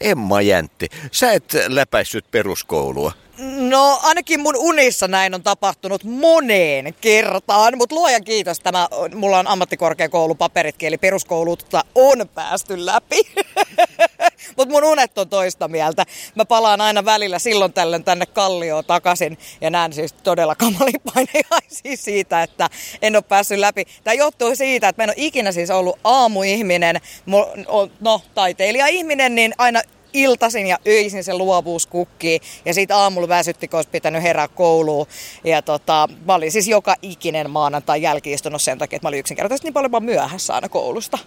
Emma Jäntti, sä et läpäissyt peruskoulua. No ainakin mun unissa näin on tapahtunut moneen kertaan, mutta luojan kiitos, tämä, mulla on ammattikorkeakoulupaperitkin, eli peruskouluutta on päästy läpi. mutta mun unet on toista mieltä. Mä palaan aina välillä silloin tällöin tänne Kallioon takaisin ja näen siis todella kamalipainejaisia siitä, että en ole päässyt läpi. Tämä johtuu siitä, että mä en ole ikinä siis ollut aamuihminen, no taiteilija-ihminen, niin aina iltasin ja öisin se luovuus kukkii. Ja siitä aamulla väsytti, kun olisi pitänyt herää kouluun. Ja tota, mä olin siis joka ikinen maanantai jälkiistunut sen takia, että mä olin yksinkertaisesti niin paljon myöhässä aina koulusta.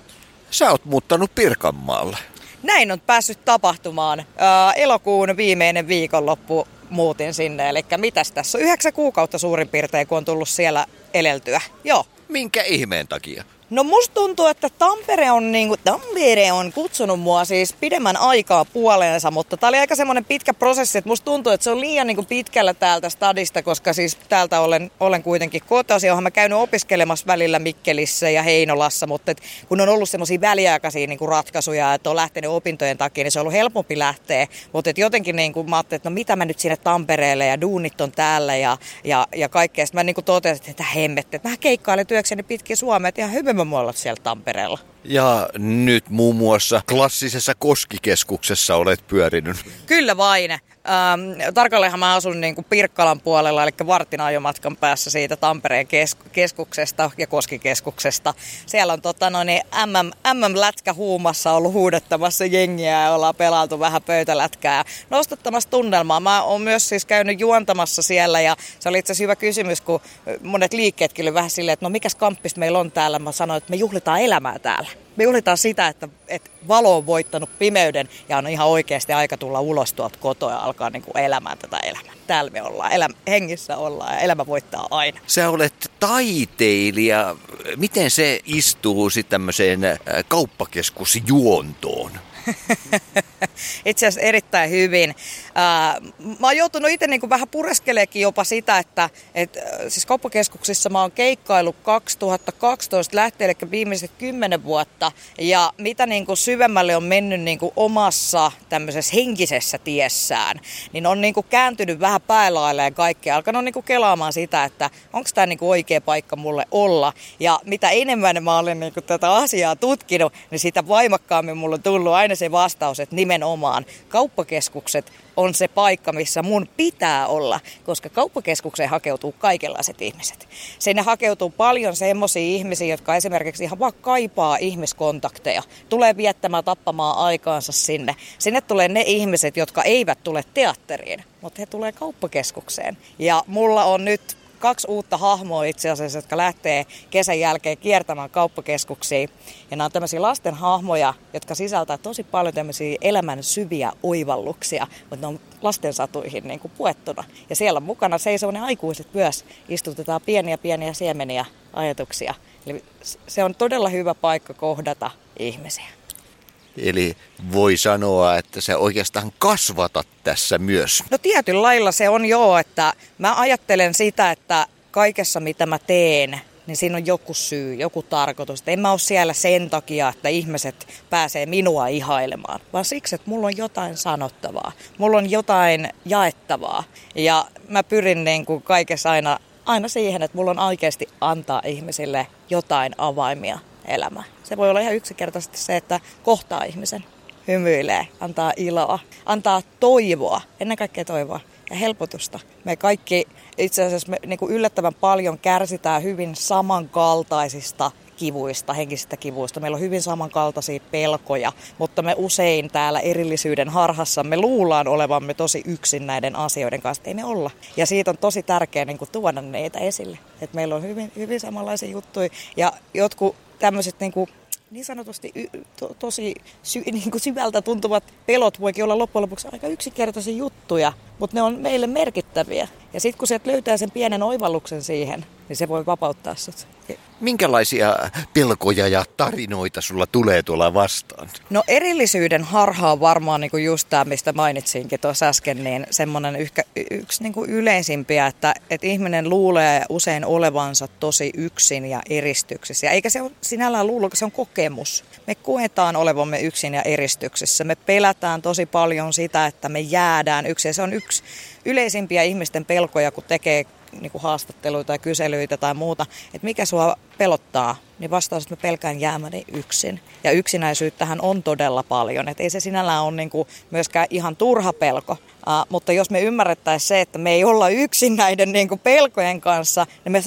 Sä oot muuttanut Pirkanmaalle. Näin on päässyt tapahtumaan. Ää, elokuun viimeinen viikonloppu muutin sinne. Eli mitäs tässä on? Yhdeksän kuukautta suurin piirtein, kun on tullut siellä eleltyä. Joo. Minkä ihmeen takia? No musta tuntuu, että Tampere on, niin kuin, Tampere on kutsunut mua siis pidemmän aikaa puoleensa, mutta tää oli aika semmoinen pitkä prosessi, että musta tuntuu, että se on liian niin kuin pitkällä täältä stadista, koska siis täältä olen, olen kuitenkin kotoisin, johon mä käynyt opiskelemassa välillä Mikkelissä ja Heinolassa, mutta et, kun on ollut semmoisia väliaikaisia niin kuin ratkaisuja, että on lähtenyt opintojen takia, niin se on ollut helpompi lähteä, mutta et jotenkin niin kuin mä ajattelin, että no mitä mä nyt sinne Tampereelle ja duunit on täällä ja, ja, ja kaikkea. Sitten mä niin kuin totesin, että hemmetti, että mä keikkailen työkseni pitkin Suomea, että ihan hyvin mä olla siellä Tampereella. Ja nyt muun muassa klassisessa koskikeskuksessa olet pyörinyt. Kyllä vain. Ähm, tarkalleenhan mä asun niin kuin Pirkkalan puolella, eli vartin ajomatkan päässä siitä Tampereen kes- keskuksesta ja Koskikeskuksesta. Siellä on tota, no niin, MM, MM-lätkä huumassa ollut huudettamassa jengiä ja ollaan pelailtu vähän pöytälätkää ja nostattamassa tunnelmaa. Mä oon myös siis käynyt juontamassa siellä ja se oli itse asiassa hyvä kysymys, kun monet liikkeetkin oli vähän silleen, että no mikäs kamppis meillä on täällä. Mä sanoin, että me juhlitaan elämää täällä. Me juhlitaan sitä, että, että valo on voittanut pimeyden ja on ihan oikeasti aika tulla ulos tuolta kotoa ja alkaa niin kuin elämään tätä elämää. Täällä me ollaan, elämä, hengissä ollaan ja elämä voittaa aina. Sä olet taiteilija. Miten se istuu sitten tämmöiseen äh, kauppakeskusjuontoon? Itse asiassa erittäin hyvin. Mä oon joutunut itse niin vähän pureskeleekin jopa sitä, että et, siis kauppakeskuksissa mä oon keikkailu 2012 lähtien, eli viimeiset kymmenen vuotta. Ja mitä niin kuin syvemmälle on mennyt niin kuin omassa tämmöisessä henkisessä tiessään, niin on niin kuin kääntynyt vähän päälailleen kaikkea. Alkanut niin kuin kelaamaan sitä, että onko tämä niin kuin oikea paikka mulle olla. Ja mitä enemmän mä olen niin kuin tätä asiaa tutkinut, niin sitä vaimakkaammin mulla on tullut aina se vastaus, että nimenomaan kauppakeskukset on se paikka, missä mun pitää olla, koska kauppakeskukseen hakeutuu kaikenlaiset ihmiset. Sinne hakeutuu paljon semmoisia ihmisiä, jotka esimerkiksi ihan vaan kaipaa ihmiskontakteja, tulee viettämään tappamaan aikaansa sinne. Sinne tulee ne ihmiset, jotka eivät tule teatteriin, mutta he tulee kauppakeskukseen. Ja mulla on nyt kaksi uutta hahmoa itse asiassa, jotka lähtee kesän jälkeen kiertämään kauppakeskuksia. Ja nämä on tämmöisiä lasten hahmoja, jotka sisältää tosi paljon tämmöisiä elämän syviä oivalluksia, mutta ne on lasten satuihin niin kuin puettuna. Ja siellä mukana seisoo ne aikuiset myös. Istutetaan pieniä pieniä siemeniä ajatuksia. Eli se on todella hyvä paikka kohdata ihmisiä. Eli voi sanoa, että sä oikeastaan kasvatat tässä myös. No tietyllä lailla se on joo, että mä ajattelen sitä, että kaikessa mitä mä teen, niin siinä on joku syy, joku tarkoitus. Että en mä ole siellä sen takia, että ihmiset pääsee minua ihailemaan, vaan siksi, että mulla on jotain sanottavaa. Mulla on jotain jaettavaa. Ja mä pyrin niin kuin kaikessa aina, aina siihen, että mulla on oikeasti antaa ihmisille jotain avaimia elämään. Se voi olla ihan yksinkertaisesti se, että kohtaa ihmisen, hymyilee, antaa iloa, antaa toivoa, ennen kaikkea toivoa ja helpotusta. Me kaikki itse asiassa me niin kuin yllättävän paljon kärsitään hyvin samankaltaisista kivuista, henkisistä kivuista. Meillä on hyvin samankaltaisia pelkoja, mutta me usein täällä erillisyyden harhassa me luullaan olevamme tosi yksin näiden asioiden kanssa. Ei me olla. Ja siitä on tosi tärkeää niin tuoda neitä esille. Et meillä on hyvin, hyvin samanlaisia juttuja ja jotkut tämmöiset niin niin sanotusti y, to, tosi sy, niin kuin syvältä tuntuvat pelot voikin olla loppujen lopuksi aika yksinkertaisia juttuja, mutta ne on meille merkittäviä. Ja sitten kun sieltä löytää sen pienen oivalluksen siihen, niin se voi vapauttaa sut. Minkälaisia pelkoja ja tarinoita sulla tulee tuolla vastaan? No erillisyyden harha on varmaan niin kuin just tämä, mistä mainitsinkin tuossa äsken, niin semmoinen yhkä, yksi niin kuin yleisimpiä, että, että ihminen luulee usein olevansa tosi yksin ja eristyksissä. Eikä se ole sinällään luulo, se on kokemus. Me koetaan olevamme yksin ja eristyksissä. Me pelätään tosi paljon sitä, että me jäädään yksin. Se on yksi yleisimpiä ihmisten pelkoja, kun tekee niin kuin haastatteluita tai kyselyitä tai muuta, että mikä sua pelottaa, niin vastaus, että mä pelkään jäämäni yksin. Ja yksinäisyyttähän on todella paljon, että ei se sinällään ole niin kuin myöskään ihan turha pelko. Uh, mutta jos me ymmärrettäisiin se, että me ei olla yksin näiden niin kuin pelkojen kanssa, niin me,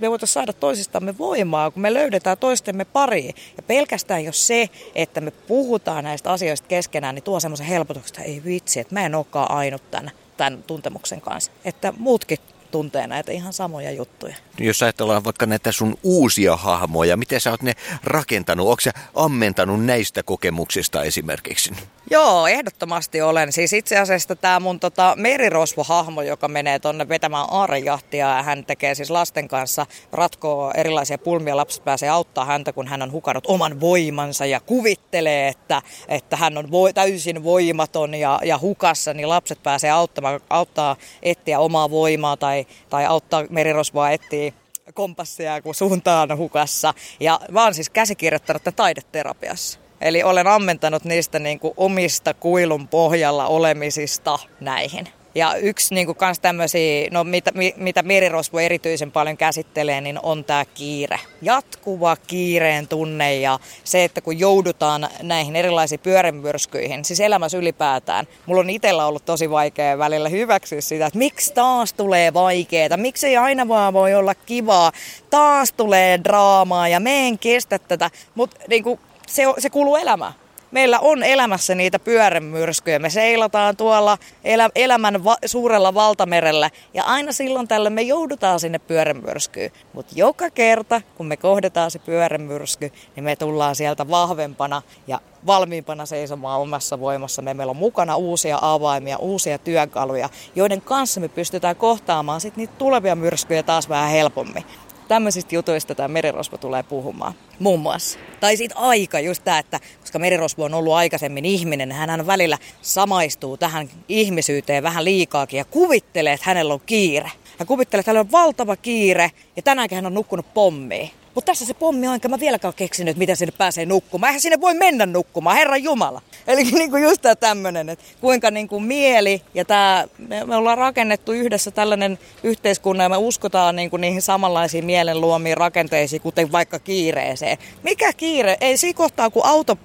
me voitaisiin saada toisistamme voimaa, kun me löydetään toistemme pariin. Ja pelkästään jos se, että me puhutaan näistä asioista keskenään, niin tuo semmoisen helpotuksen, että ei vitsi, että mä en olekaan ainut tämän, tämän tuntemuksen kanssa. Että muutkin tuntee näitä ihan samoja juttuja. Jos ajatellaan vaikka näitä sun uusia hahmoja, miten sä oot ne rakentanut? Onko sä ammentanut näistä kokemuksista esimerkiksi? Joo, ehdottomasti olen. Siis itse asiassa tämä mun tota, merirosvo-hahmo, joka menee tonne vetämään aarejahtia ja hän tekee siis lasten kanssa, ratkoo erilaisia pulmia, lapset pääsee auttaa häntä, kun hän on hukannut oman voimansa ja kuvittelee, että, että hän on vo, täysin voimaton ja, ja hukassa, niin lapset pääsee auttamaan, auttaa etsiä omaa voimaa tai, tai auttaa merirosvoa etsiä kompassia, kun suunta on hukassa. Ja mä oon siis käsikirjoittanut taideterapiassa. Eli olen ammentanut niistä niin kuin omista kuilun pohjalla olemisista näihin. Ja yksi niin kuin kans tämmöisiä, no mitä, mitä merirosvo erityisen paljon käsittelee, niin on tämä kiire. Jatkuva kiireen tunne ja se, että kun joudutaan näihin erilaisiin pyörämyrskyihin, siis elämässä ylipäätään. Mulla on itsellä ollut tosi vaikea välillä hyväksyä sitä, että miksi taas tulee vaikeeta, miksi ei aina vaan voi olla kivaa, taas tulee draamaa ja me en kestä tätä. Mutta niin se, se kuuluu elämään. Meillä on elämässä niitä pyörämyrskyjä. Me seilataan tuolla elä, elämän va, suurella valtamerellä ja aina silloin tällä me joudutaan sinne pyörämyrskyyn. Mutta joka kerta, kun me kohdetaan se pyörämyrsky, niin me tullaan sieltä vahvempana ja valmiimpana seisomaan omassa voimassa. Me meillä on mukana uusia avaimia, uusia työkaluja, joiden kanssa me pystytään kohtaamaan sit niitä tulevia myrskyjä taas vähän helpommin. Tämmöisistä jutuista tämä merirosvo tulee puhumaan, muun muassa. Tai siitä aika, just tämä, että koska merirosvo on ollut aikaisemmin ihminen, hän välillä samaistuu tähän ihmisyyteen vähän liikaakin ja kuvittelee, että hänellä on kiire. Hän kuvittelee, että hänellä on valtava kiire ja tänäänkin hän on nukkunut pommiin. Mutta tässä se pommi on, enkä mä vieläkään keksinyt, miten sinne pääsee nukkumaan. Eihän sinne voi mennä nukkumaan, Herran Jumala. Eli niin kuin just tämä tämmöinen, että kuinka niin kuin mieli ja tämä, me, ollaan rakennettu yhdessä tällainen yhteiskunnan ja me uskotaan niin kuin niihin samanlaisiin mielen luomiin rakenteisiin, kuten vaikka kiireeseen. Mikä kiire? Ei siinä kohtaa, kun auto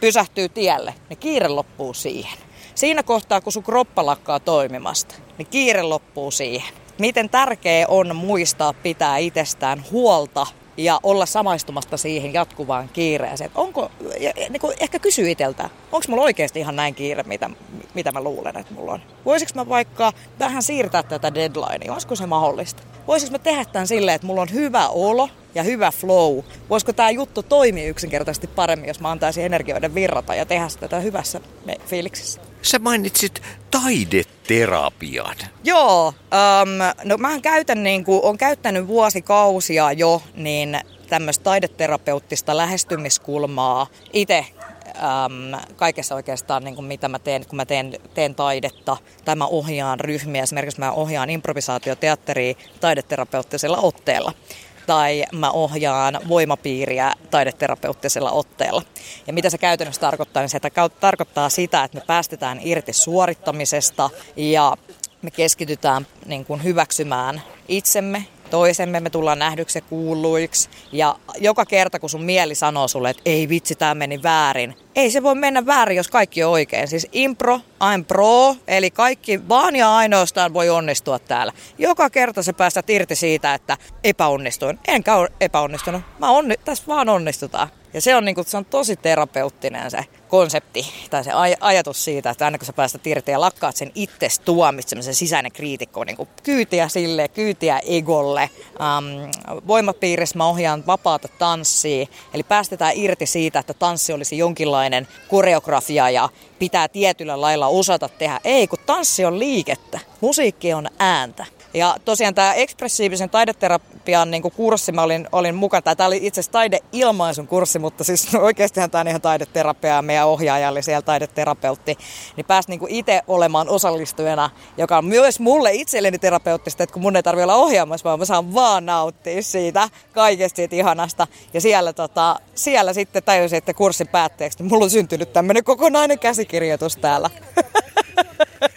pysähtyy tielle, niin kiire loppuu siihen. Siinä kohtaa, kun sun kroppa lakkaa toimimasta, niin kiire loppuu siihen. Miten tärkeää on muistaa pitää itsestään huolta ja olla samaistumasta siihen jatkuvaan kiireeseen. Onko, niin kuin ehkä kysy itseltä, onko mulla oikeasti ihan näin kiire, mitä, mitä mä luulen, että mulla on? Voisiko mä vaikka vähän siirtää tätä deadlinea? Olisiko se mahdollista? Voisiko mä tehdä tämän silleen, että mulla on hyvä olo ja hyvä flow? Voisiko tämä juttu toimia yksinkertaisesti paremmin, jos mä antaisin energioiden virrata ja tehdä tätä hyvässä fiiliksissä? Sä mainitsit taideterapian. Joo, um, no mä käytän niin kuin, on käyttänyt vuosikausia jo niin tämmöistä taideterapeuttista lähestymiskulmaa itse äm, kaikessa oikeastaan, niin kuin mitä mä teen, kun mä teen, teen taidetta tai mä ohjaan ryhmiä. Esimerkiksi mä ohjaan improvisaatioteatteria taideterapeuttisella otteella tai mä ohjaan voimapiiriä taideterapeuttisella otteella. Ja mitä se käytännössä tarkoittaa, niin se tarkoittaa sitä, että me päästetään irti suorittamisesta ja me keskitytään niin kuin hyväksymään itsemme toisemme, me tullaan nähdyksi ja kuulluiksi. Ja joka kerta, kun sun mieli sanoo sulle, että ei vitsi, tämä meni väärin. Ei se voi mennä väärin, jos kaikki on oikein. Siis impro, I'm pro, eli kaikki vaan ja ainoastaan voi onnistua täällä. Joka kerta sä päästät irti siitä, että epäonnistuin. Enkä ole epäonnistunut. Mä onni, tässä vaan onnistutaan. Ja se on, niin kuin, se on tosi terapeuttinen se konsepti tai se aj- ajatus siitä, että aina kun sä päästä irti ja lakkaat sen itse tuomitsemisen sisäinen kriitikko, niin kuin kyytiä sille, kyytiä egolle. Um, voimapiirissä mä ohjaan vapaata tanssia, eli päästetään irti siitä, että tanssi olisi jonkinlainen koreografia ja pitää tietyllä lailla osata tehdä. Ei, kun tanssi on liikettä, musiikki on ääntä. Ja tosiaan tämä ekspressiivisen taideterapian niin kurssi, mä olin, olin mukana. Tämä oli itse asiassa taideilmaisun kurssi, mutta siis oikeastihan tämä on ihan taideterapia ja meidän ohjaaja oli siellä taideterapeutti. Niin pääsi niin itse olemaan osallistujana, joka on myös mulle itselleni terapeuttista, että kun mun ei tarvitse olla ohjaamassa, vaan mä saan vaan nauttia siitä kaikesta siitä ihanasta. Ja siellä, tota, siellä sitten tajusin, että kurssin päätteeksi, niin mulla on syntynyt tämmöinen kokonainen käsikirjoitus täällä.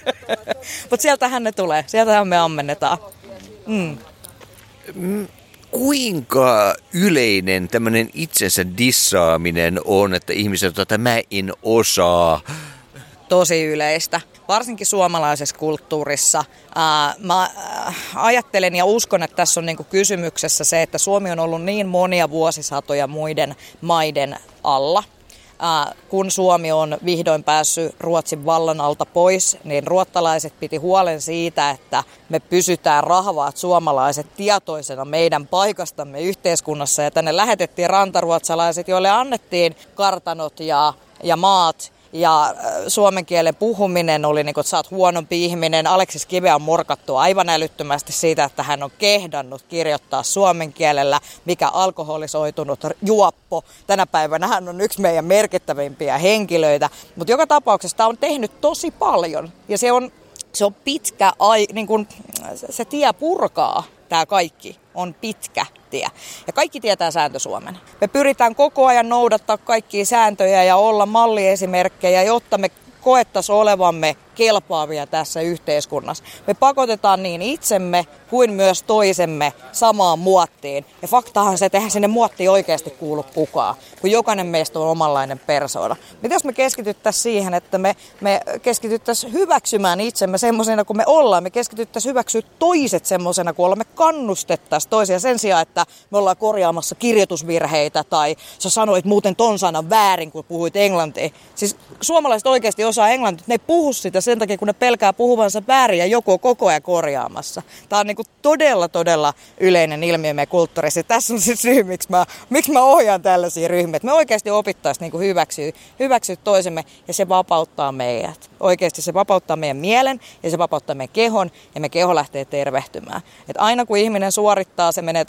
Mutta sieltähän ne tulee, sieltähän me ammennetaan. Mm. mm. Kuinka yleinen tämmöinen itsensä dissaaminen on, että ihmiset, että mä en osaa? Tosi yleistä, varsinkin suomalaisessa kulttuurissa. Ää, mä ajattelen ja uskon, että tässä on niinku kysymyksessä se, että Suomi on ollut niin monia vuosisatoja muiden maiden alla – kun Suomi on vihdoin päässyt Ruotsin vallan alta pois, niin ruottalaiset piti huolen siitä, että me pysytään rahvaat suomalaiset tietoisena meidän paikastamme yhteiskunnassa. Ja tänne lähetettiin rantaruotsalaiset, joille annettiin kartanot ja, ja maat ja äh, suomen kielen puhuminen oli niin kuin, että sä oot huonompi ihminen. Aleksis Kive on morkattu aivan älyttömästi siitä, että hän on kehdannut kirjoittaa suomen kielellä, mikä alkoholisoitunut juoppo. Tänä päivänä hän on yksi meidän merkittävimpiä henkilöitä. Mutta joka tapauksessa tämä on tehnyt tosi paljon ja se on, se on pitkä, ai, niin kuin, se tie purkaa tämä kaikki on pitkä tie. Ja kaikki tietää sääntö Suomen. Me pyritään koko ajan noudattaa kaikkia sääntöjä ja olla malliesimerkkejä, jotta me koettaisiin olevamme kelpaavia tässä yhteiskunnassa. Me pakotetaan niin itsemme kuin myös toisemme samaan muottiin. Ja faktahan se, että eihän sinne muottiin oikeasti kuulu kukaan, kun jokainen meistä on omanlainen persoona. Mitä jos me keskityttäisiin siihen, että me, me keskityttäisiin hyväksymään itsemme semmoisena kuin me ollaan. Me keskityttäisiin hyväksyä toiset semmoisena kuin. Me kannustettaisiin toisia sen sijaan, että me ollaan korjaamassa kirjoitusvirheitä tai sä sanoit muuten ton sanan väärin, kun puhuit englantia. Siis suomalaiset oikeasti osaa englantia, ne ei puhu sitä sen takia, kun ne pelkää puhuvansa väärin ja joku on koko ajan korjaamassa. Tämä on niin kuin todella, todella yleinen ilmiö meidän kulttuurissa. Tässä on se syy, miksi mä, miksi mä ohjaan tällaisia ryhmiä. Että me oikeasti opittaisiin niin hyväksyä, hyväksyä toisemme ja se vapauttaa meidät. Oikeasti se vapauttaa meidän mielen ja se vapauttaa meidän kehon ja me keho lähtee tervehtymään. Et aina kun ihminen suorittaa, se menee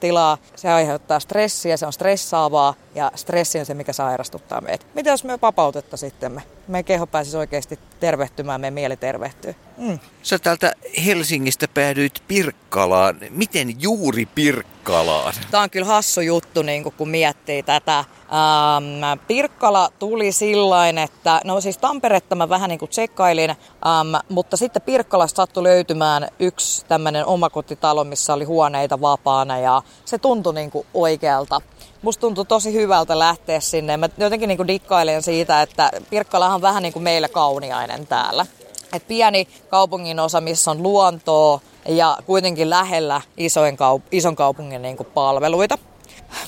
tilaa, se aiheuttaa stressiä, se on stressaavaa ja stressi on se, mikä sairastuttaa meitä. Mitä jos me vapautettaisiin sitten me? Meidän keho pääsisi oikeasti tervehtymään, meidän mieli tervehtyy. Mm. Sä täältä Helsingistä päädyit Pirkkalaan. Miten juuri Pirkkalaan? Tämä on kyllä hassu juttu, niin kun miettii tätä. Ähm, Pirkkala tuli sillain, että no siis Tamperetta mä vähän niin kuin tsekkailin, ähm, mutta sitten Pirkkalasta sattui löytymään yksi tämmöinen omakotitalo, missä oli huoneita vapaana ja se tuntui niin kuin oikealta musta tuntui tosi hyvältä lähteä sinne. Mä jotenkin niin kuin dikkailen siitä, että Pirkkalahan on vähän niin kuin meillä kauniainen täällä. Et pieni kaupungin osa, missä on luontoa ja kuitenkin lähellä isoin kaup- ison kaupungin niin kuin palveluita.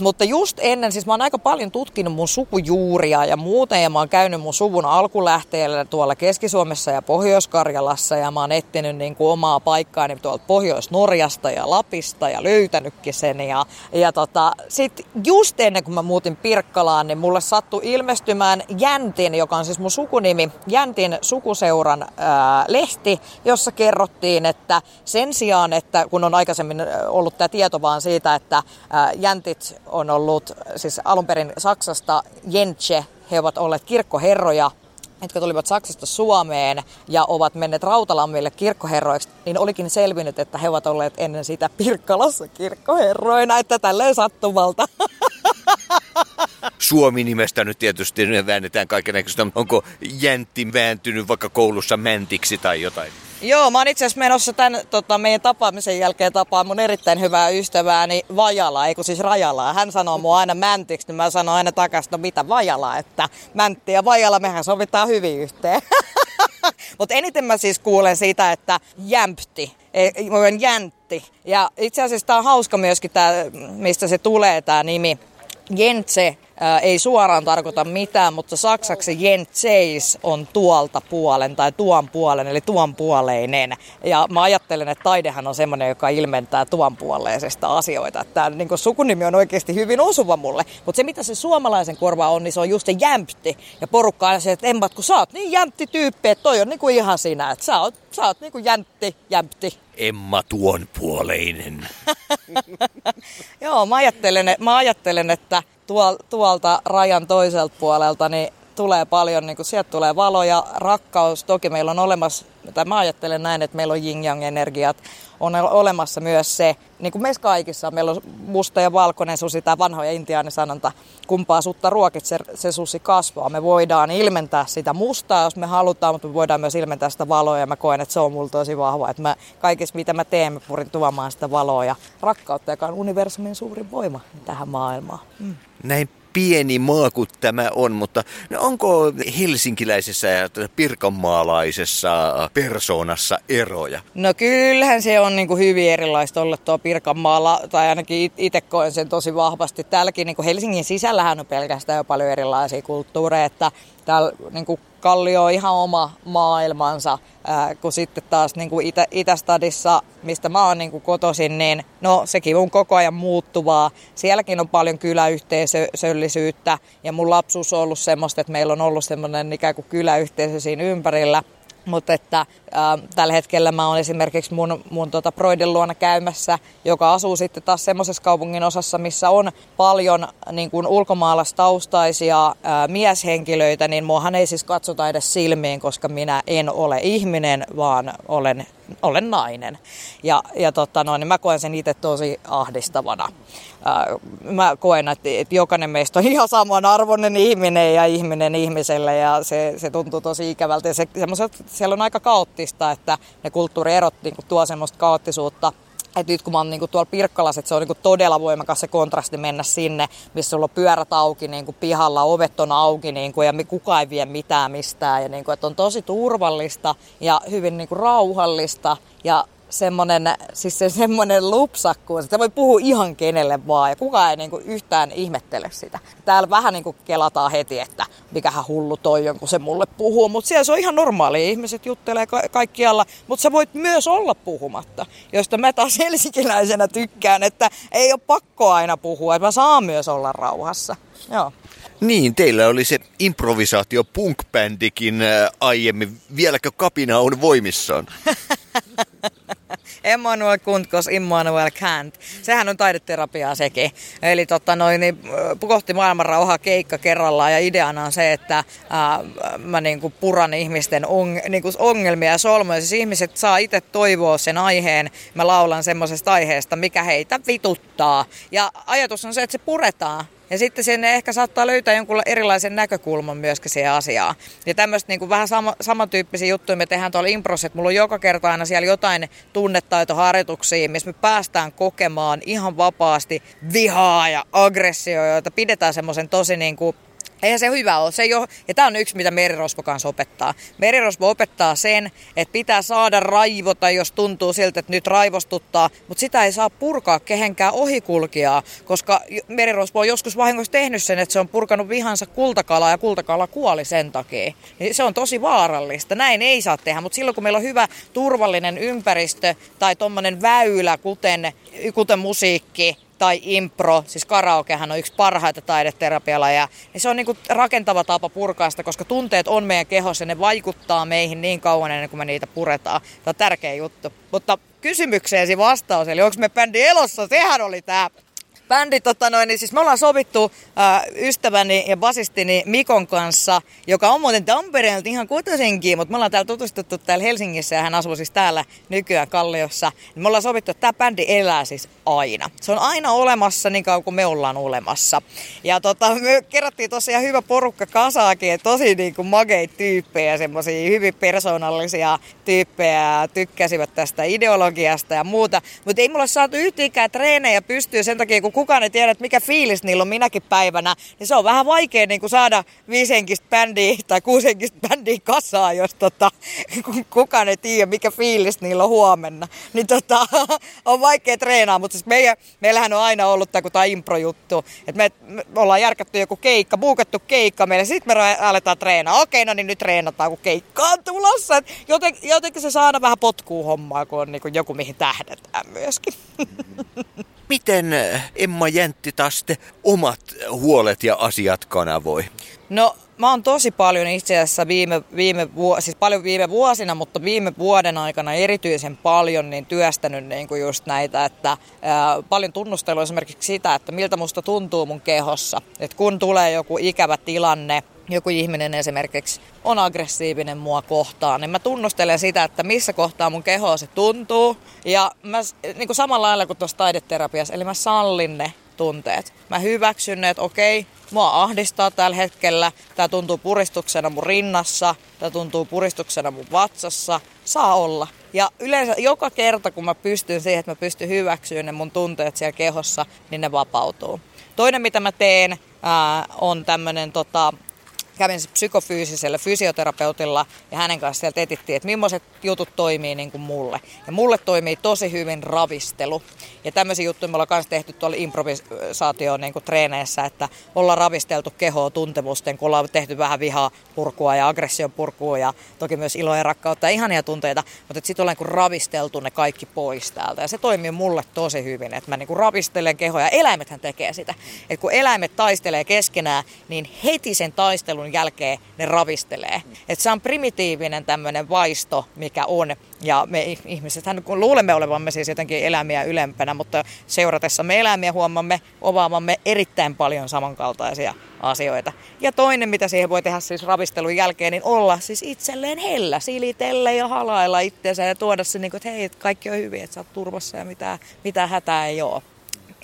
Mutta just ennen, siis mä oon aika paljon tutkinut mun sukujuuria ja muuten, ja mä oon käynyt mun suvun alkulähteellä tuolla Keski-Suomessa ja Pohjois-Karjalassa, ja mä oon etsinyt niin kuin omaa paikkaani tuolta Pohjois-Norjasta ja Lapista ja löytänytkin sen. Ja, ja tota, sit just ennen kuin mä muutin Pirkkalaan, niin mulle sattui ilmestymään Jäntin, joka on siis mun sukunimi, Jäntin sukuseuran ää, lehti, jossa kerrottiin, että sen sijaan, että kun on aikaisemmin ollut tämä tieto vaan siitä, että ää, Jäntit on ollut siis alun perin Saksasta Jentse. He ovat olleet kirkkoherroja jotka tulivat Saksasta Suomeen ja ovat menneet Rautalammille kirkkoherroiksi, niin olikin selvinnyt, että he ovat olleet ennen sitä Pirkkalassa kirkkoherroina, että tälleen sattumalta. Suomi-nimestä nyt tietysti väännetään kaikenlaista. Onko Jäntti vääntynyt vaikka koulussa mäntiksi tai jotain? Joo, mä oon itse asiassa menossa tämän tota, meidän tapaamisen jälkeen tapaan mun erittäin hyvää ystävääni Vajala, eikö siis Rajalaa. Hän sanoo mua aina mäntiksi, niin mä sanon aina takaisin, no mitä Vajala, että Mäntti ja Vajala, mehän sovitaan hyvin yhteen. Mutta eniten mä siis kuulen siitä, että jämpti, e, jäntti. Ja itse asiassa tää on hauska myöskin, tää, mistä se tulee tämä nimi. Jentse ää, ei suoraan tarkoita mitään, mutta saksaksi jentseis on tuolta puolen tai tuon puolen, eli tuon puoleinen. Ja mä ajattelen, että taidehan on semmoinen, joka ilmentää tuon puoleisesta asioita. Tämä niin sukunimi on oikeasti hyvin osuva mulle. Mutta se, mitä se suomalaisen korva on, niin se on just se jämpti. Ja porukka aina se, että emmat, kun sä oot niin jämpti tyyppi, että toi on niin kuin ihan sinä. Että sä oot, sä oot niin kuin jämpti, jämpti. Emma tuon puoleinen. Joo, mä ajattelen, mä ajattelen että tuol, tuolta rajan toiselta puolelta niin tulee paljon, niin kuin sieltä tulee valo ja rakkaus. Toki meillä on olemassa, tai mä ajattelen näin, että meillä on yin-yang-energiat. On olemassa myös se, niin kuin meissä kaikissa, meillä on musta ja valkoinen susi, tämä vanhoja intiaanisanonta, kumpaa sutta ruokit, se, se susi kasvaa. Me voidaan ilmentää sitä mustaa, jos me halutaan, mutta me voidaan myös ilmentää sitä valoa, ja mä koen, että se on mulla tosi vahva. Että mä, kaikessa, mitä mä teen, mä purin tuomaan sitä valoa ja rakkautta, joka on universumin suurin voima tähän maailmaan. Mm. Näin pieni maa kuin tämä on, mutta no onko helsinkiläisessä ja pirkanmaalaisessa persoonassa eroja? No kyllähän se on niin kuin hyvin erilaista olla tuo Pirkanmaalla, tai ainakin itse koen sen tosi vahvasti. Täälläkin niin kuin Helsingin sisällähän on pelkästään jo paljon erilaisia kulttuureja, että täällä niin kuin Kallio on ihan oma maailmansa, ää, kun sitten taas niin kuin Itä, Itästadissa, mistä mä oon niin kuin kotoisin, niin no sekin on koko ajan muuttuvaa. Sielläkin on paljon kyläyhteisöllisyyttä ja mun lapsuus on ollut semmoista, että meillä on ollut semmoinen ikään kuin kyläyhteisö siinä ympärillä – mutta että äh, tällä hetkellä mä oon esimerkiksi mun, mun tota Broidin luona käymässä, joka asuu sitten taas semmoisessa kaupungin osassa, missä on paljon niin kuin ulkomaalaistaustaisia äh, mieshenkilöitä, niin muahan ei siis katsota edes silmiin, koska minä en ole ihminen, vaan olen olen nainen. Ja, ja tota noin, niin mä koen sen itse tosi ahdistavana. Ää, mä koen, että, että jokainen meistä on ihan samanarvoinen ihminen ja ihminen ihmiselle ja se, se tuntuu tosi ikävältä. Ja se, siellä on aika kaoottista, että ne kulttuurierot niin tuo semmoista kaoottisuutta – et nyt kun mä oon niinku tuolla Pirkkalassa, että se on niinku todella voimakas se kontrasti mennä sinne, missä sulla on pyörät auki niinku pihalla, ovet on auki niinku, ja kukaan ei vie mitään mistään. Ja niinku, että on tosi turvallista ja hyvin niinku rauhallista. Ja semmoinen, siis se semmoinen lupsakkuus, että voi puhua ihan kenelle vaan ja kukaan ei niinku yhtään ihmettele sitä. Täällä vähän niinku kelataan heti, että mikähän hullu toi on, kun se mulle puhuu, mutta siellä se on ihan normaali. Ihmiset juttelee ka- kaikkialla, mutta sä voit myös olla puhumatta, josta mä taas helsinkiläisenä tykkään, että ei ole pakko aina puhua, että mä saan myös olla rauhassa. Joo. Niin, teillä oli se improvisaatio äh, aiemmin. Vieläkö kapina on voimissaan? Emmanuel Kuntkos, Immanuel Kant. Sehän on taideterapiaa sekin. Eli totta noin, niin, kohti maailman keikka kerrallaan ja ideana on se, että ää, mä niin kuin puran ihmisten on, niin kuin ongelmia ja solmuja. Siis ihmiset saa itse toivoa sen aiheen. Mä laulan semmoisesta aiheesta, mikä heitä vituttaa. Ja ajatus on se, että se puretaan ja sitten sinne ehkä saattaa löytää jonkun erilaisen näkökulman myöskin siihen asiaan. Ja tämmöistä niin vähän sama, samantyyppisiä juttuja me tehdään tuolla Impros, että mulla on joka kerta aina siellä jotain tunnetaitoharjoituksia, missä me päästään kokemaan ihan vapaasti vihaa ja aggressioita, pidetään semmoisen tosi niin kuin Eihän se hyvä ole. Se ei ole. Ja tämä on yksi, mitä merirosvo kanssa opettaa. Merirosvo opettaa sen, että pitää saada raivota, jos tuntuu siltä, että nyt raivostuttaa, mutta sitä ei saa purkaa kehenkään ohikulkijaa, koska merirosvo on joskus vahingossa tehnyt sen, että se on purkanut vihansa kultakalaa ja kultakala kuoli sen takia. Niin se on tosi vaarallista. Näin ei saa tehdä, mutta silloin kun meillä on hyvä turvallinen ympäristö tai tuommoinen väylä, kuten, kuten musiikki, tai impro, siis karaokehan on yksi parhaita taideterapialajeja, niin se on niin kuin rakentava tapa purkaa sitä, koska tunteet on meidän kehossa ja ne vaikuttaa meihin niin kauan ennen kuin me niitä puretaan. Tämä on tärkeä juttu. Mutta kysymykseesi vastaus, eli onko me bändi elossa, sehän oli tämä bändi, tota noin, niin siis me ollaan sovittu äh, ystäväni ja basistini Mikon kanssa, joka on muuten Tampereelta ihan kotoisenkin, mutta me ollaan täällä tutustuttu täällä Helsingissä ja hän asuu siis täällä nykyään Kalliossa. Me ollaan sovittu, että tämä bändi elää siis aina. Se on aina olemassa niin kauan kuin me ollaan olemassa. Ja tota, me kerättiin tosiaan hyvä porukka kasaakin, tosi niin kuin mageita tyyppejä, semmoisia hyvin persoonallisia tyyppejä, tykkäsivät tästä ideologiasta ja muuta. Mutta ei mulla saatu yhtikään treenejä pystyä sen takia, kun kukaan ei tiedä, että mikä fiilis niillä on minäkin päivänä, niin se on vähän vaikea niin kuin saada viisenkistä bändiä tai kuusenkistä bändiä kasaa, jos tota, kukaan ei tiedä, mikä fiilis niillä on huomenna. Niin tota, on vaikea treenaa, mutta siis meidän, meillähän on aina ollut tämä, tämä impro-juttu, että me, me, ollaan järkätty joku keikka, buukattu keikka meille, sitten me aletaan treenaa. Okei, no niin nyt treenataan, kun keikka on tulossa. Joten, jotenkin se saada vähän potkuu hommaa, kun on niin kuin joku, mihin tähdetään myöskin. Miten eh, Emma Jäntti taas omat huolet ja asiat kanavoi? No mä oon tosi paljon itse asiassa viime, viime, vuo, siis paljon viime vuosina, mutta viime vuoden aikana erityisen paljon niin työstänyt niin kuin just näitä, että ää, paljon tunnustelua esimerkiksi sitä, että miltä musta tuntuu mun kehossa. että kun tulee joku ikävä tilanne, joku ihminen esimerkiksi on aggressiivinen mua kohtaan, niin mä tunnustelen sitä, että missä kohtaa mun keho se tuntuu. Ja mä, niin kuin samalla lailla kuin tuossa taideterapiassa, eli mä sallin ne tunteet. Mä hyväksyn että okei, mua ahdistaa tällä hetkellä, tää tuntuu puristuksena mun rinnassa, tää tuntuu puristuksena mun vatsassa, saa olla. Ja yleensä joka kerta, kun mä pystyn siihen, että mä pystyn hyväksyyn ne mun tunteet siellä kehossa, niin ne vapautuu. Toinen, mitä mä teen, ää, on tämmönen tota, kävin psykofyysisellä fysioterapeutilla ja hänen kanssa sieltä etittiin, että millaiset jutut toimii niin kuin mulle. Ja mulle toimii tosi hyvin ravistelu. Ja tämmöisiä juttuja me ollaan myös tehty tuolla improvisaatio niin kuin treeneissä, että ollaan ravisteltu kehoa tuntemusten, kun ollaan tehty vähän vihaa purkua ja aggression purkua ja toki myös iloa ja rakkautta ja ihania tunteita, mutta sitten ollaan niin ravisteltu ne kaikki pois täältä. Ja se toimii mulle tosi hyvin, että mä niin kuin ravistelen kehoa ja eläimethän tekee sitä. Että kun eläimet taistelee keskenään, niin heti sen taistelun jälkeen ne ravistelee. Että se on primitiivinen tämmöinen vaisto, mikä on. Ja me ihmisethän kun luulemme olevamme siis jotenkin eläimiä ylempänä, mutta seuratessa me eläimiä huomaamme ovaamamme erittäin paljon samankaltaisia asioita. Ja toinen, mitä siihen voi tehdä siis ravistelun jälkeen, niin olla siis itselleen hellä, silitellä ja halailla itseensä ja tuoda se, niin kuin, että hei, kaikki on hyvin, että sä oot turvassa ja mitään, mitään hätää ei ole.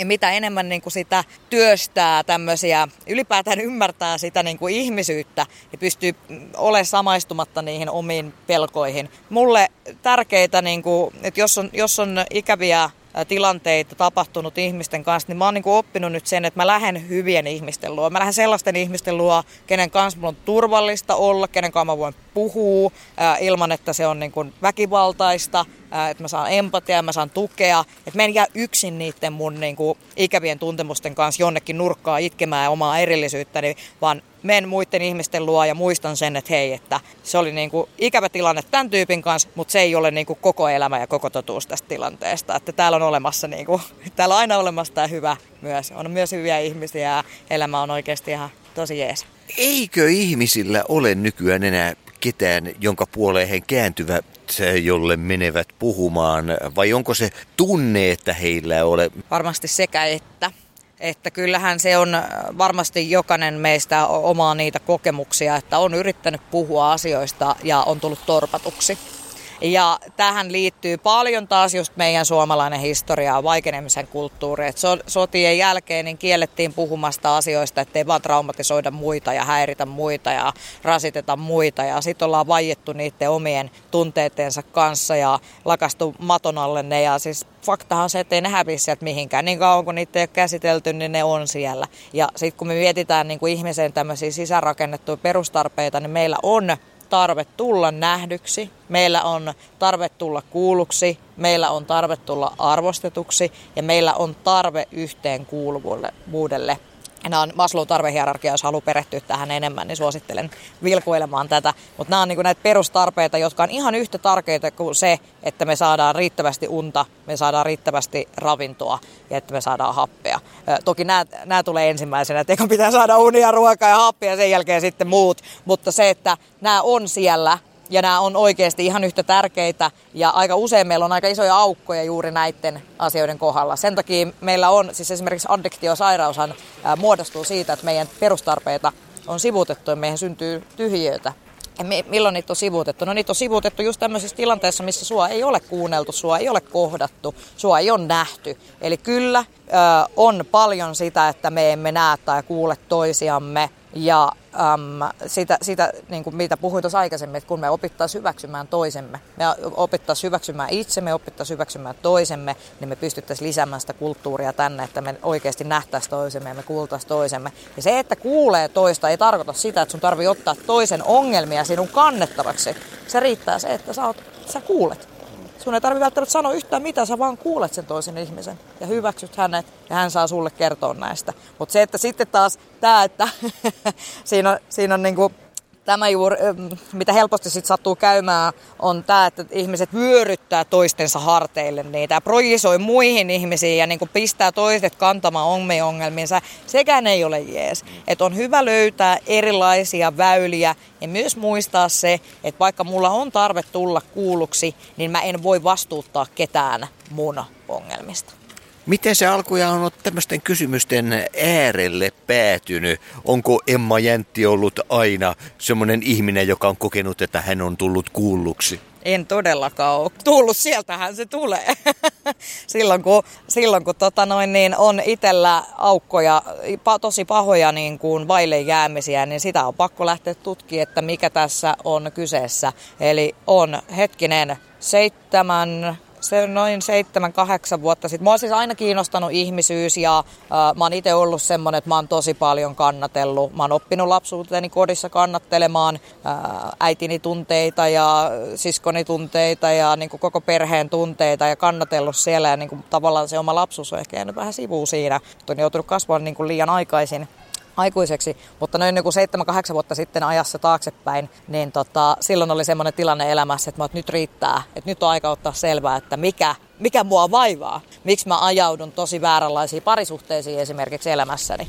Ja mitä enemmän niin kuin sitä työstää tämmöisiä, ylipäätään ymmärtää sitä niin kuin ihmisyyttä ja pystyy olemaan samaistumatta niihin omiin pelkoihin. Mulle tärkeitä, niin kuin, että jos on, jos on ikäviä tilanteita tapahtunut ihmisten kanssa, niin mä oon niin kuin oppinut nyt sen, että mä lähden hyvien ihmisten luo. Mä lähden sellaisten ihmisten luo, kenen kanssa mulla on turvallista olla, kenen kanssa mä voin puhua äh, ilman, että se on niin kuin väkivaltaista, että mä saan empatiaa, mä saan tukea, että mä en jää yksin niiden mun niin kuin ikävien tuntemusten kanssa jonnekin nurkkaa itkemään omaa erillisyyttäni, vaan men muiden ihmisten luo ja muistan sen, että hei, että se oli niin kuin ikävä tilanne tämän tyypin kanssa, mutta se ei ole niin kuin koko elämä ja koko totuus tästä tilanteesta. Että täällä on olemassa, niin kuin, täällä on aina olemassa tämä hyvä myös. On myös hyviä ihmisiä ja elämä on oikeasti ihan tosi jees. Eikö ihmisillä ole nykyään enää ketään, jonka puoleen he kääntyvät, jolle menevät puhumaan, vai onko se tunne, että heillä ole? Varmasti sekä että. Että kyllähän se on varmasti jokainen meistä omaa niitä kokemuksia, että on yrittänyt puhua asioista ja on tullut torpatuksi. Ja tähän liittyy paljon taas just meidän suomalainen historia, vaikenemisen kulttuuri. Et sotien jälkeen niin kiellettiin puhumasta asioista, ettei vaan traumatisoida muita ja häiritä muita ja rasiteta muita. Ja sitten ollaan vaiettu niiden omien tunteittensa kanssa ja lakastu maton alle ne. Ja siis faktahan on se, että ei ne hävisi sieltä mihinkään. Niin kauan kun niitä ei ole käsitelty, niin ne on siellä. Ja sitten kun me mietitään niin kuin ihmisen tämmöisiä sisäänrakennettuja perustarpeita, niin meillä on tarve tulla nähdyksi, meillä on tarve tulla kuulluksi, meillä on tarve tulla arvostetuksi ja meillä on tarve yhteenkuuluvuudelle. Nämä on Maslow tarvehierarkia, jos haluaa perehtyä tähän enemmän, niin suosittelen vilkuilemaan tätä. Mutta nämä on niin näitä perustarpeita, jotka on ihan yhtä tärkeitä kuin se, että me saadaan riittävästi unta, me saadaan riittävästi ravintoa ja että me saadaan happea. Toki nämä, nämä tulee ensimmäisenä, että pitää saada unia, ruokaa ja happea ja sen jälkeen sitten muut. Mutta se, että nämä on siellä ja nämä on oikeasti ihan yhtä tärkeitä ja aika usein meillä on aika isoja aukkoja juuri näiden asioiden kohdalla. Sen takia meillä on, siis esimerkiksi addiktiosairaushan muodostuu siitä, että meidän perustarpeita on sivuutettu ja meidän syntyy tyhjiöitä. Ja milloin niitä on sivuutettu? No niitä on sivuutettu just tämmöisissä tilanteissa, missä sua ei ole kuunneltu, sua ei ole kohdattu, sua ei ole nähty. Eli kyllä on paljon sitä, että me emme näe tai kuule toisiamme Ja äm, sitä, sitä niin kuin mitä puhuin tuossa aikaisemmin, että kun me opittaisiin hyväksymään toisemme, me opittaisiin hyväksymään itsemme, opittaisiin hyväksymään toisemme, niin me pystyttäisiin lisäämään sitä kulttuuria tänne, että me oikeasti nähtäisiin toisemme ja me kuultaisiin toisemme. Ja se, että kuulee toista, ei tarkoita sitä, että sun tarvii ottaa toisen ongelmia sinun kannettavaksi. Se riittää se, että sä, oot, sä kuulet. Sun ei tarvitse välttämättä sanoa yhtään mitä, sä vaan kuulet sen toisen ihmisen ja hyväksyt hänet ja hän saa sulle kertoa näistä. Mutta se, että sitten taas tämä, että siinä on, siinä on niinku tämä juuri, mitä helposti sitten sattuu käymään, on tämä, että ihmiset vyöryttää toistensa harteille niitä projisoi muihin ihmisiin ja niin pistää toiset kantamaan omia ongelmiinsa. Sekään ei ole jees. Et on hyvä löytää erilaisia väyliä ja myös muistaa se, että vaikka mulla on tarve tulla kuulluksi, niin mä en voi vastuuttaa ketään mun ongelmista. Miten se alkuja on tämmöisten kysymysten äärelle päätynyt? Onko Emma Jäntti ollut aina semmoinen ihminen, joka on kokenut, että hän on tullut kuulluksi? En todellakaan ole tullut, sieltähän se tulee. silloin kun, silloin kun tota noin, niin on itsellä aukkoja, tosi pahoja niin kuin vaille jäämisiä, niin sitä on pakko lähteä tutkimaan, että mikä tässä on kyseessä. Eli on hetkinen seitsemän, se on noin 7-8 vuotta sitten. Mua on siis aina kiinnostanut ihmisyys ja äh, mä oon itse ollut semmonen, että mä oon tosi paljon kannatellut. Mä oon oppinut lapsuuteni kodissa kannattelemaan äh, äitini tunteita ja siskoni tunteita ja niin kuin koko perheen tunteita ja kannatellut siellä. Ja niin kuin, tavallaan se oma lapsuus on ehkä jäänyt vähän sivuun siinä. On joutunut kasvamaan niin kuin liian aikaisin aikuiseksi, mutta noin niin 7-8 vuotta sitten ajassa taaksepäin, niin tota, silloin oli semmoinen tilanne elämässä, että, mä, että nyt riittää, että nyt on aika ottaa selvää, että mikä, mikä mua vaivaa, miksi mä ajaudun tosi vääränlaisiin parisuhteisiin esimerkiksi elämässäni.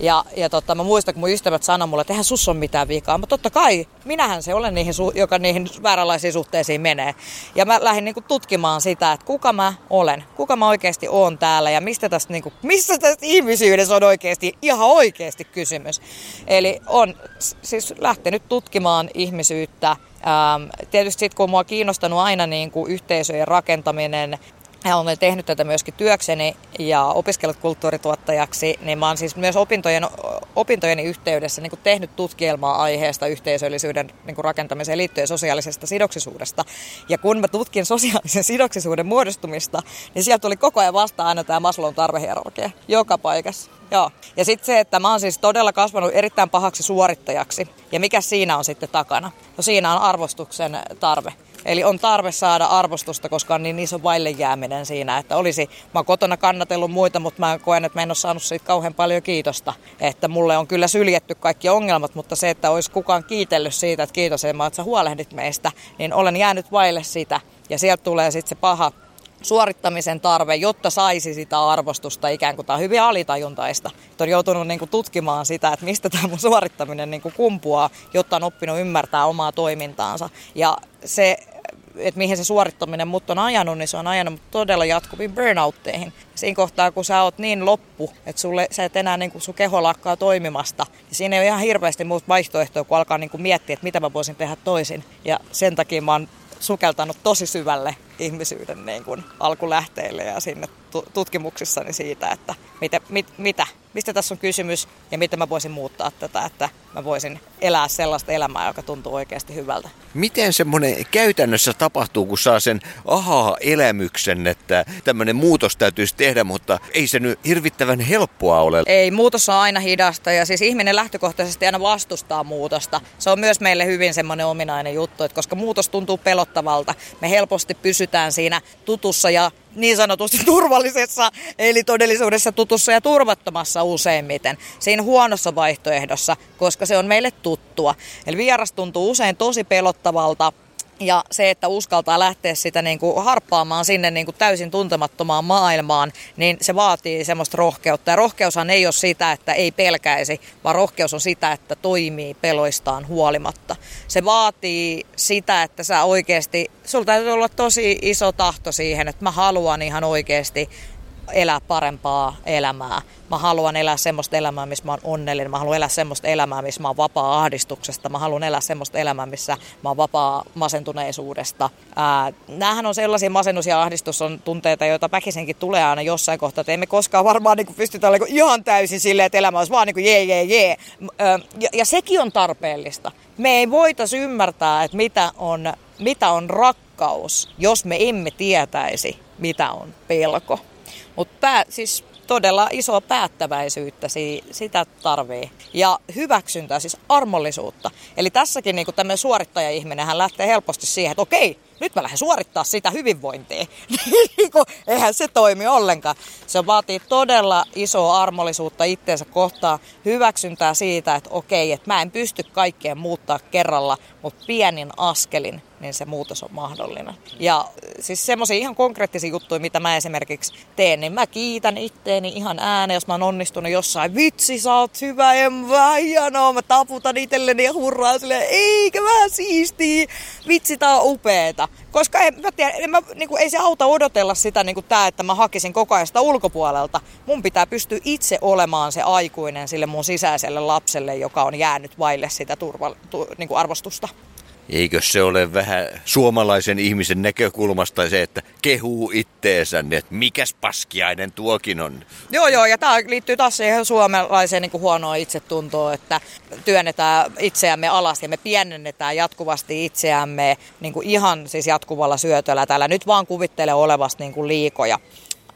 Ja, ja totta, mä muistan, kun mun ystävät sanoi mulle, että eihän sus ole mitään vikaa. Mutta totta kai, minähän se olen, niihin, joka niihin vääränlaisiin suhteisiin menee. Ja mä lähdin niin kuin, tutkimaan sitä, että kuka mä olen, kuka mä oikeasti oon täällä ja mistä tästä, niin kuin, missä tästä ihmisyydessä on oikeasti, ihan oikeasti kysymys. Eli on siis lähtenyt tutkimaan ihmisyyttä tietysti sit, kun mua on kiinnostanut aina niin kuin yhteisöjen rakentaminen, ja olen tehnyt tätä myöskin työkseni ja opiskellut kulttuurituottajaksi, niin mä siis myös opintojen, opintojen yhteydessä niin tehnyt tutkielmaa aiheesta yhteisöllisyyden niin rakentamiseen liittyen sosiaalisesta sidoksisuudesta. Ja kun mä tutkin sosiaalisen sidoksisuuden muodostumista, niin sieltä tuli koko ajan vastaan aina tämä Maslown tarvehierarkia joka paikassa. Joo. Ja sitten se, että mä oon siis todella kasvanut erittäin pahaksi suorittajaksi. Ja mikä siinä on sitten takana? No siinä on arvostuksen tarve. Eli on tarve saada arvostusta, koska on niin iso vaille jääminen siinä, että olisi, mä oon kotona kannatellut muita, mutta mä koen, että mä en ole saanut siitä kauhean paljon kiitosta. Että mulle on kyllä syljetty kaikki ongelmat, mutta se, että olisi kukaan kiitellyt siitä, että kiitos Emma, että sä huolehdit meistä, niin olen jäänyt vaille sitä. Ja sieltä tulee sitten se paha suorittamisen tarve, jotta saisi sitä arvostusta ikään kuin tämä on hyvin alitajuntaista. Että on joutunut niin kuin tutkimaan sitä, että mistä tämä mun suorittaminen niin kuin kumpuaa, jotta on oppinut ymmärtää omaa toimintaansa. Ja se että mihin se suorittaminen mut on ajanut, niin se on ajanut todella jatkuviin burnoutteihin. Siinä kohtaa, kun sä oot niin loppu, että sulle, sä et enää niin kuin sun keho lakkaa toimimasta, niin siinä ei ole ihan hirveästi muuta vaihtoehtoa, kun alkaa niin kuin miettiä, että mitä mä voisin tehdä toisin. Ja sen takia mä oon sukeltanut tosi syvälle ihmisyyden niin kuin alkulähteille ja sinne tutkimuksissani siitä, että mitä, mit, mitä, mistä tässä on kysymys ja miten mä voisin muuttaa tätä, että mä voisin elää sellaista elämää, joka tuntuu oikeasti hyvältä. Miten semmoinen käytännössä tapahtuu, kun saa sen aha-elämyksen, että tämmöinen muutos täytyisi tehdä, mutta ei se nyt hirvittävän helppoa ole? Ei, muutos on aina hidasta ja siis ihminen lähtökohtaisesti aina vastustaa muutosta. Se on myös meille hyvin semmoinen ominainen juttu, että koska muutos tuntuu pelottavalta, me helposti pysytään siinä tutussa ja niin sanotusti turvallisessa, eli todellisuudessa tutussa ja turvattomassa useimmiten. Siinä huonossa vaihtoehdossa, koska se on meille tuttua. Eli vieras tuntuu usein tosi pelottavalta, ja se, että uskaltaa lähteä sitä niin kuin harppaamaan sinne niin kuin täysin tuntemattomaan maailmaan, niin se vaatii semmoista rohkeutta. Ja rohkeushan ei ole sitä, että ei pelkäisi, vaan rohkeus on sitä, että toimii peloistaan huolimatta. Se vaatii sitä, että sä oikeasti, sulla täytyy olla tosi iso tahto siihen, että mä haluan ihan oikeasti elää parempaa elämää. Mä haluan elää semmoista elämää, missä mä oon onnellinen. Mä haluan elää semmoista elämää, missä mä oon vapaa ahdistuksesta. Mä haluan elää semmoista elämää, missä mä oon vapaa masentuneisuudesta. Ää, on sellaisia masennus- ja ahdistus on tunteita, joita väkisenkin tulee aina jossain kohtaa. Että emme koskaan varmaan niin pystytä olemaan ihan täysin silleen, että elämä olisi vaan niin kuin jee, jee, jee. Ja, ja sekin on tarpeellista. Me ei voitaisi ymmärtää, että mitä on, mitä on rakkaus, jos me emme tietäisi, mitä on pelko. Mutta siis todella isoa päättäväisyyttä, sitä tarvii. Ja hyväksyntää, siis armollisuutta. Eli tässäkin niin tämmöinen suorittaja-ihminen, hän lähtee helposti siihen, että okei, nyt mä lähden suorittaa sitä hyvinvointia. Niinku, eihän se toimi ollenkaan. Se vaatii todella isoa armollisuutta itteensä kohtaan, hyväksyntää siitä, että okei, että mä en pysty kaikkeen muuttaa kerralla, mutta pienin askelin niin se muutos on mahdollinen. Ja siis semmoisia ihan konkreettisia juttuja, mitä mä esimerkiksi teen, niin mä kiitän itteeni ihan ääneen, jos mä oon onnistunut jossain. Vitsi, sä oot hyvä, en mä hienoa. Mä taputan itselleni ja hurraan silleen, eikä mä siistiä. Vitsi, tää on upeeta. Koska en, mä tiedä, en mä, niin kuin, ei se auta odotella sitä niin kuin tää, että mä hakisin koko ajan sitä ulkopuolelta. Mun pitää pystyä itse olemaan se aikuinen sille mun sisäiselle lapselle, joka on jäänyt vaille sitä turva, tu, niin kuin arvostusta. Eikö se ole vähän suomalaisen ihmisen näkökulmasta se, että kehuu itteensä, että mikäs paskiainen tuokin on? Joo, joo, ja tämä liittyy taas siihen suomalaiseen niin kuin huonoon itsetuntoon, että työnnetään itseämme alas ja me pienennetään jatkuvasti itseämme niin kuin ihan siis jatkuvalla syötöllä. Täällä nyt vaan kuvittele olevasta niin kuin liikoja.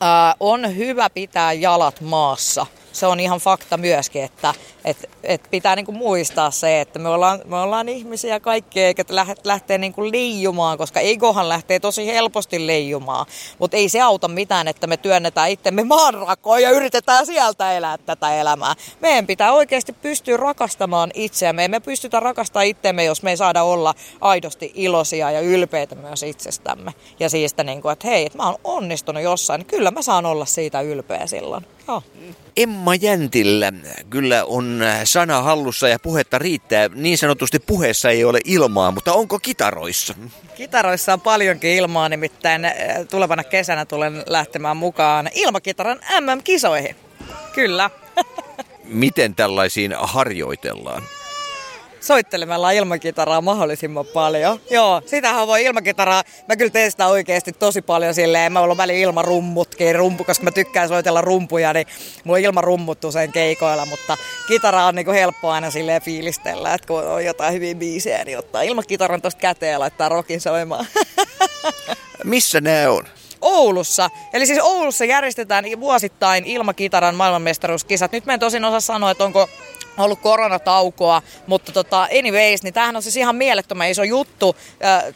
Ää, on hyvä pitää jalat maassa se on ihan fakta myöskin, että et, et pitää niinku muistaa se, että me ollaan, me ollaan ihmisiä kaikki, eikä lähtee niinku leijumaan, koska egohan lähtee tosi helposti leijumaan. Mutta ei se auta mitään, että me työnnetään itsemme maanrakoon ja yritetään sieltä elää tätä elämää. Meidän pitää oikeasti pystyä rakastamaan itseämme. Emme pystytä rakastamaan itseämme, jos me ei saada olla aidosti iloisia ja ylpeitä myös itsestämme. Ja siitä, niinku, että hei, että mä oon onnistunut jossain, niin kyllä mä saan olla siitä ylpeä silloin. Joo. Emma Jäntillä kyllä on sana hallussa ja puhetta riittää. Niin sanotusti puheessa ei ole ilmaa, mutta onko kitaroissa? Kitaroissa on paljonkin ilmaa, nimittäin eh, tulevana kesänä tulen lähtemään mukaan ilmakitaran MM-kisoihin. Kyllä. Miten tällaisiin harjoitellaan? Soittelemalla ilmakitaraa mahdollisimman paljon. Joo, sitähän voi ilmakitaraa, mä kyllä teen sitä oikeasti tosi paljon silleen, mä olen väliin ilmarummutkin, rumpu, koska mä tykkään soitella rumpuja, niin mulla on ilmarummut usein keikoilla, mutta kitara on niinku helppo aina silleen fiilistellä, että kun on jotain hyvin biisejä, niin ottaa ilmakitaran tosta käteen ja laittaa rokin soimaan. Missä nämä on? Oulussa. Eli siis Oulussa järjestetään vuosittain ilmakitaran maailmanmestaruuskisat. Nyt mä en tosin osaa sanoa, että onko ollut koronataukoa, mutta tota, anyways, niin tämähän on siis ihan mielettömän iso juttu.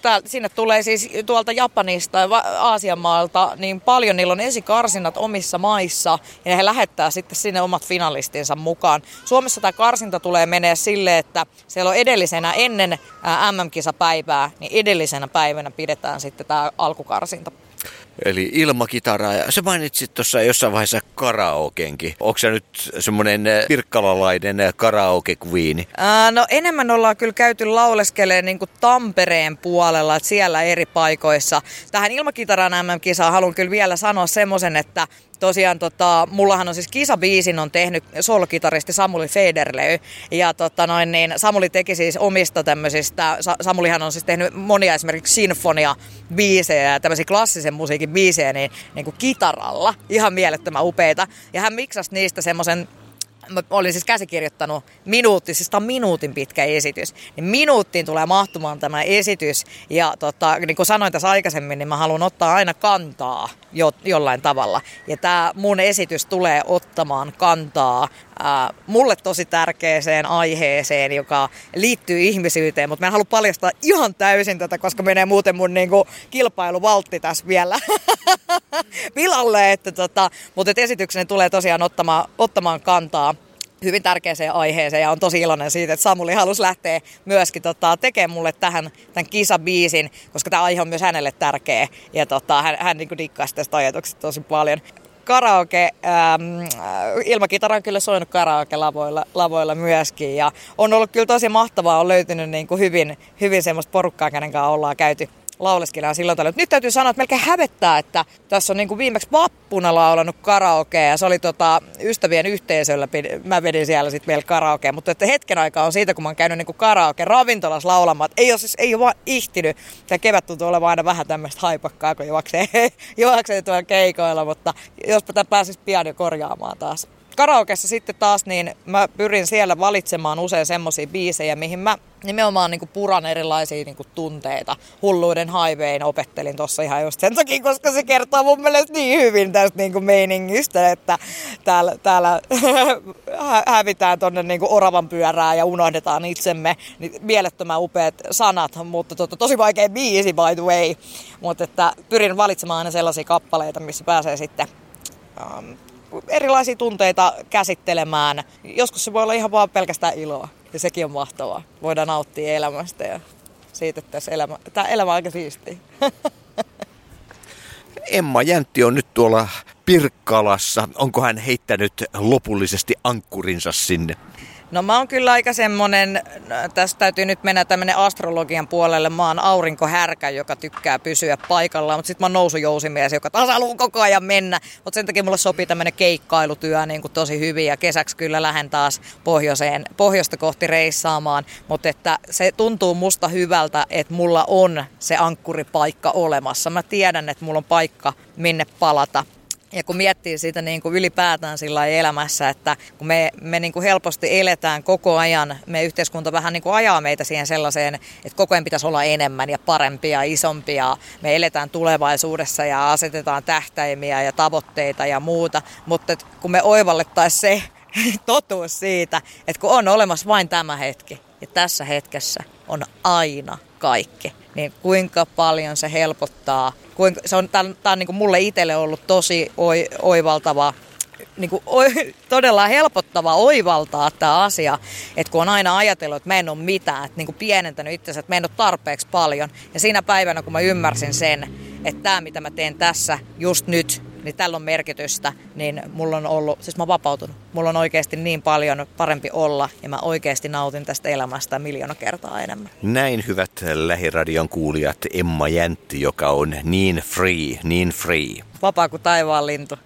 Tää, sinne tulee siis tuolta Japanista ja Aasian maalta niin paljon, niillä on esikarsinnat omissa maissa ja he lähettää sitten sinne omat finalistinsa mukaan. Suomessa tämä karsinta tulee menee sille, että siellä on edellisenä ennen MM-kisapäivää, niin edellisenä päivänä pidetään sitten tämä alkukarsinta. Eli ilmakitara. Ja sä mainitsit tuossa jossain vaiheessa karaokenkin. Onko se nyt semmoinen eh, pirkkalalainen eh, karaoke-queeni? no enemmän ollaan kyllä käyty lauleskeleen niin Tampereen puolella, että siellä eri paikoissa. Tähän ilmakitaran MM-kisaan haluan kyllä vielä sanoa semmoisen, että tosiaan tota, mullahan on siis kisabiisin on tehnyt solokitaristi Samuli Federley. Ja tota noin, niin Samuli teki siis omista tämmöisistä, Samulihan on siis tehnyt monia esimerkiksi sinfonia biisejä ja tämmöisiä klassisen musiikin biisejä niin, niin kuin kitaralla. Ihan mielettömän upeita. Ja hän miksasi niistä semmoisen mä olin siis käsikirjoittanut minuutti, siis tämä on minuutin pitkä esitys, niin minuuttiin tulee mahtumaan tämä esitys. Ja tota, niin kuin sanoin tässä aikaisemmin, niin mä haluan ottaa aina kantaa jo, jollain tavalla. Ja tämä mun esitys tulee ottamaan kantaa mulle tosi tärkeäseen aiheeseen, joka liittyy ihmisyyteen, mutta mä en halua paljastaa ihan täysin tätä, koska menee muuten mun niinku, kilpailuvaltti tässä vielä pilalle. Että, tota, mutta et tulee tosiaan ottamaan, ottamaan kantaa hyvin tärkeäseen aiheeseen ja on tosi iloinen siitä, että Samuli halusi lähteä myöskin tota, tekemään mulle tähän tämän kisabiisin, koska tämä aihe on myös hänelle tärkeä ja tota, hän, hän niin dikkasi tästä ajatuksesta tosi paljon karaoke, ähm, ilmakitara on kyllä soinut karaoke-lavoilla lavoilla myöskin. Ja on ollut kyllä tosi mahtavaa, on löytynyt niin kuin hyvin, hyvin semmoista porukkaa, kenen kanssa ollaan käyty, lauleskelemaan silloin tällöin. Nyt täytyy sanoa, että melkein hävettää, että tässä on niin kuin viimeksi vappuna laulanut karaoke ja se oli tota, ystävien yhteisöllä, mä vedin siellä sitten vielä karaoke, mutta että hetken aikaa on siitä, kun mä oon käynyt niin kuin karaoke ravintolassa laulamaan, että ei ole, siis, ei ole vaan ihtinyt. Tämä kevät tuntuu olevan aina vähän tämmöistä haipakkaa, kun juoksee, juoksee tuolla keikoilla, mutta jospa tämä pääsisi pian jo korjaamaan taas. Karaokessa sitten taas, niin mä pyrin siellä valitsemaan usein semmoisia biisejä, mihin mä nimenomaan niin kuin puran erilaisia niin kuin tunteita. Hulluuden haivein opettelin tuossa ihan just sen takia, koska se kertoo mun mielestä niin hyvin tästä niin kuin meiningistä, että täällä, täällä hävitään tuonne niin oravan pyörää ja unohdetaan itsemme. Niin mielettömän upeat sanat, mutta to, tosi vaikea biisi by the way. Mutta että pyrin valitsemaan aina sellaisia kappaleita, missä pääsee sitten um, erilaisia tunteita käsittelemään. Joskus se voi olla ihan vaan pelkästään iloa ja sekin on mahtavaa. Voidaan nauttia elämästä ja siitä, että tässä elämä, tämä elämä on aika siistiä. Emma Jäntti on nyt tuolla Pirkkalassa. Onko hän heittänyt lopullisesti ankkurinsa sinne? No mä oon kyllä aika semmonen, tästä täytyy nyt mennä tämmönen astrologian puolelle. Mä oon aurinkohärkä, joka tykkää pysyä paikallaan, mutta sitten mä oon nousujousimies, joka taas haluaa koko ajan mennä. Mutta sen takia mulle sopii tämmönen keikkailutyö niin kuin tosi hyvin ja kesäksi kyllä lähden taas pohjoiseen, pohjoista kohti reissaamaan. Mutta että se tuntuu musta hyvältä, että mulla on se ankkuripaikka olemassa. Mä tiedän, että mulla on paikka minne palata. Ja kun miettii siitä niin kuin ylipäätään sillä elämässä, että kun me, me niin kuin helposti eletään koko ajan, me yhteiskunta vähän niin kuin ajaa meitä siihen sellaiseen, että koko ajan pitäisi olla enemmän ja parempia, isompia. Me eletään tulevaisuudessa ja asetetaan tähtäimiä ja tavoitteita ja muuta, mutta kun me oivallettaisiin se totuus siitä, että kun on olemassa vain tämä hetki ja tässä hetkessä on aina kaikki, niin kuinka paljon se helpottaa. Kuinka, se on, tämä on niin kuin mulle itselle ollut tosi oi, oivaltava niin kuin, oi, todella helpottava oivaltaa tämä asia, että kun on aina ajatellut, että mä en ole mitään, että niin kuin pienentänyt itsensä, että mä en ole tarpeeksi paljon. Ja siinä päivänä, kun mä ymmärsin sen, että tämä mitä mä teen tässä just nyt, niin tällä on merkitystä, niin mulla on ollut, siis mä oon vapautunut. Mulla on oikeasti niin paljon parempi olla ja mä oikeasti nautin tästä elämästä miljoona kertaa enemmän. Näin hyvät lähiradion kuulijat Emma Jäntti, joka on niin free, niin free. Vapaa kuin taivaan lintu.